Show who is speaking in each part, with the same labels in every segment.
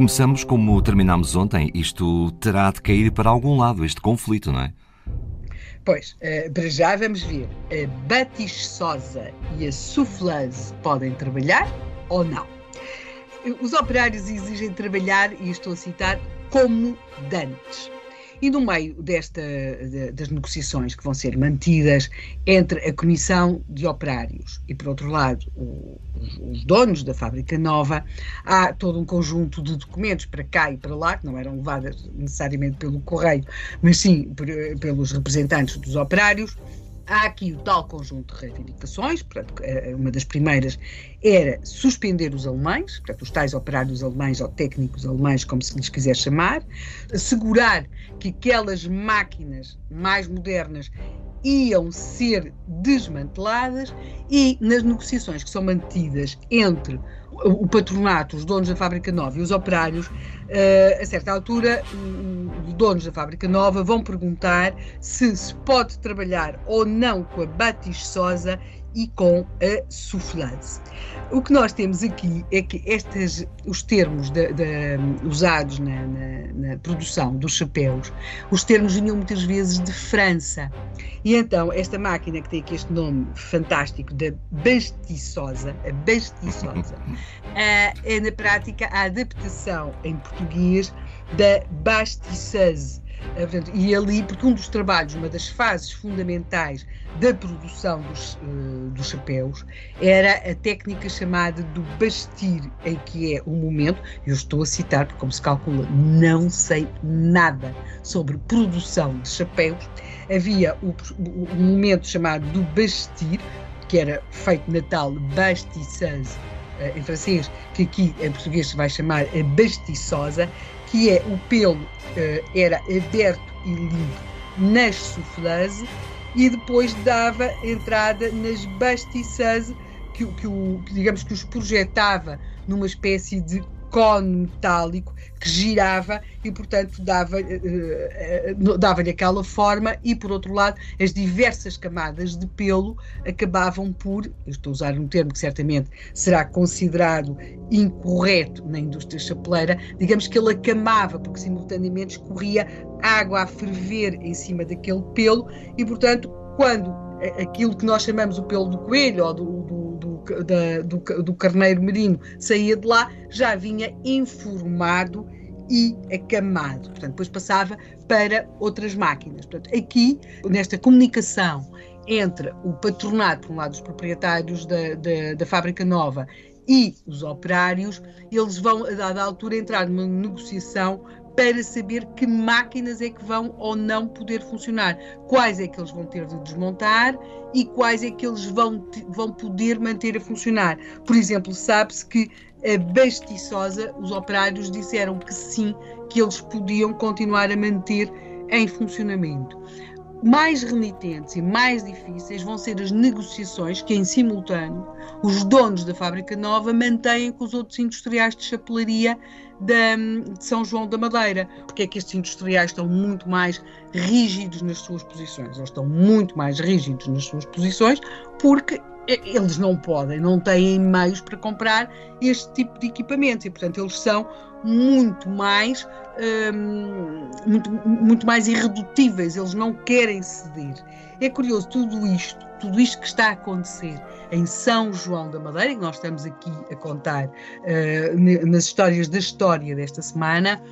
Speaker 1: Começamos como terminámos ontem. Isto terá de cair para algum lado, este conflito, não é?
Speaker 2: Pois, uh, para já vamos ver. A batichosa e a souffleuse podem trabalhar ou não? Os operários exigem trabalhar, e estou a citar, como dantes. E no meio desta, de, das negociações que vão ser mantidas entre a Comissão de Operários e, por outro lado, os, os, donos da fábrica nova, há todo um conjunto de documentos para cá e para lá, que não eram levadas necessariamente pelo correio, mas sim por, pelos representantes dos operários, há aqui o tal conjunto de reivindicações, portanto, eh, uma das primeiras era suspender os alemães, portanto, os tais operários alemães ou técnicos alemães, como se lhes quiser chamar, assegurar que aquelas máquinas mais modernas iam ser desmanteladas e nas negociações que são mantidas entre o patronato, os donos da fábrica nova e os operários, uh, a certa altura, os donos da fábrica nova vão perguntar se se pode trabalhar ou não com a batiçosa e com a soufflance. O que nós temos aqui é que estes, os termos de, de, usados na, na, na, produção dos chapéus, os termos vinham muitas vezes de França. E então, esta máquina que tem aqui este nome fantástico da bastiçosa, a bastiçosa, é na prática a adaptação em português da eh, e ali, porque um dos trabalhos, uma das fases fundamentais da produção dos, uh, dos chapéus era a técnica chamada do bastir, em que é o momento, eu estou a citar, porque como se calcula, não sei nada sobre produção de chapéus, havia o, o, momento chamado do bastir, que era feito na tal bastissage, uh, em francês, que aqui em português se vai chamar a bastiçosa, que é o pelo uh, era aberto e limpo nas souffleuses e depois dava entrada nas bastisseuses que, que, o, digamos que os projetava numa espécie de cone metálico que girava e, portanto, dava-lhe uh, uh, dava aquela forma e, por outro lado, as diversas camadas de pelo acabavam por, estou a usar um termo que certamente será considerado incorreto na indústria chapeleira, digamos que ele acamava, porque simultaneamente escorria água a ferver em cima daquele pelo e, portanto, quando aquilo que nós chamamos o pelo do coelho ou do, do, do, da, do, do carneiro merino saía de lá, já vinha informado e acamado. Portanto, depois passava para outras máquinas. Portanto, aqui, nesta comunicação entre o patronato, por um lado, os proprietários da, da, da fábrica nova e os operários, eles vão, a dada altura, entrar numa negociação para saber que máquinas é que vão ou não poder funcionar, quais é que eles vão ter de desmontar e quais é que eles vão, vão poder manter a funcionar. Por exemplo, sabe-se que a Bastiçosa, os operários disseram que sim, que eles podiam continuar a manter em funcionamento. Mais remitentes e mais difíceis vão ser as negociações que, em simultâneo, os donos da fábrica nova mantêm com os outros industriais de chapelaria da, de São João da Madeira. Porque é que estes industriais estão muito mais rígidos nas suas posições? Eles estão muito mais rígidos nas suas posições porque eles não podem, não têm meios para comprar este tipo de equipamentos e, portanto, eles são muito mais hum, muito, muito mais irredutíveis, eles não querem ceder. É curioso tudo isto, tudo isto que está a acontecer em São João da Madeira, que nós estamos aqui a contar uh, nas histórias da história desta semana,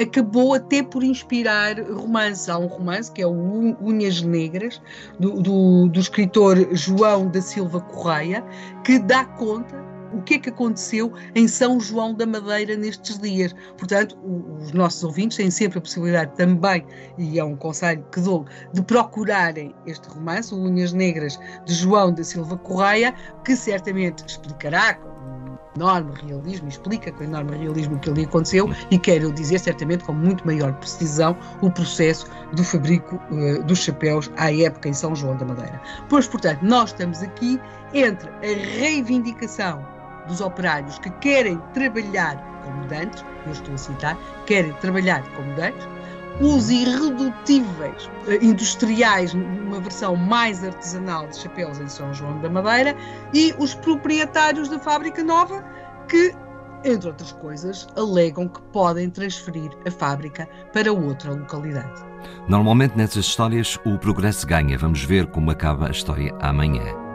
Speaker 2: acabou até por inspirar romances. Há um romance que é o Unhas Negras, do, do, do escritor João da Silva Correia, que dá conta o que é que aconteceu em São João da Madeira nestes dias. Portanto, os nossos ouvintes têm sempre a possibilidade também, e é um conselho que dou, de procurarem este romance, o Unhas Negras, de João da Silva Correia, que certamente explicará enorme realismo, explica com enorme realismo o que ali aconteceu e quero dizer, certamente, com muito maior precisão, o processo do fabrico uh, dos chapéus à época em São João da Madeira. Pois, portanto, nós estamos aqui entre a reivindicação dos operários que querem trabalhar como dantes, eu estou a citar, querem trabalhar como dantes, os irredutíveis eh, industriais, numa versão mais artesanal de chapéus em São João da Madeira, e os proprietários da fábrica nova que, entre outras coisas, alegam que podem transferir a fábrica para outra localidade.
Speaker 1: Normalmente nessas histórias o progresso ganha. Vamos ver como acaba a história amanhã.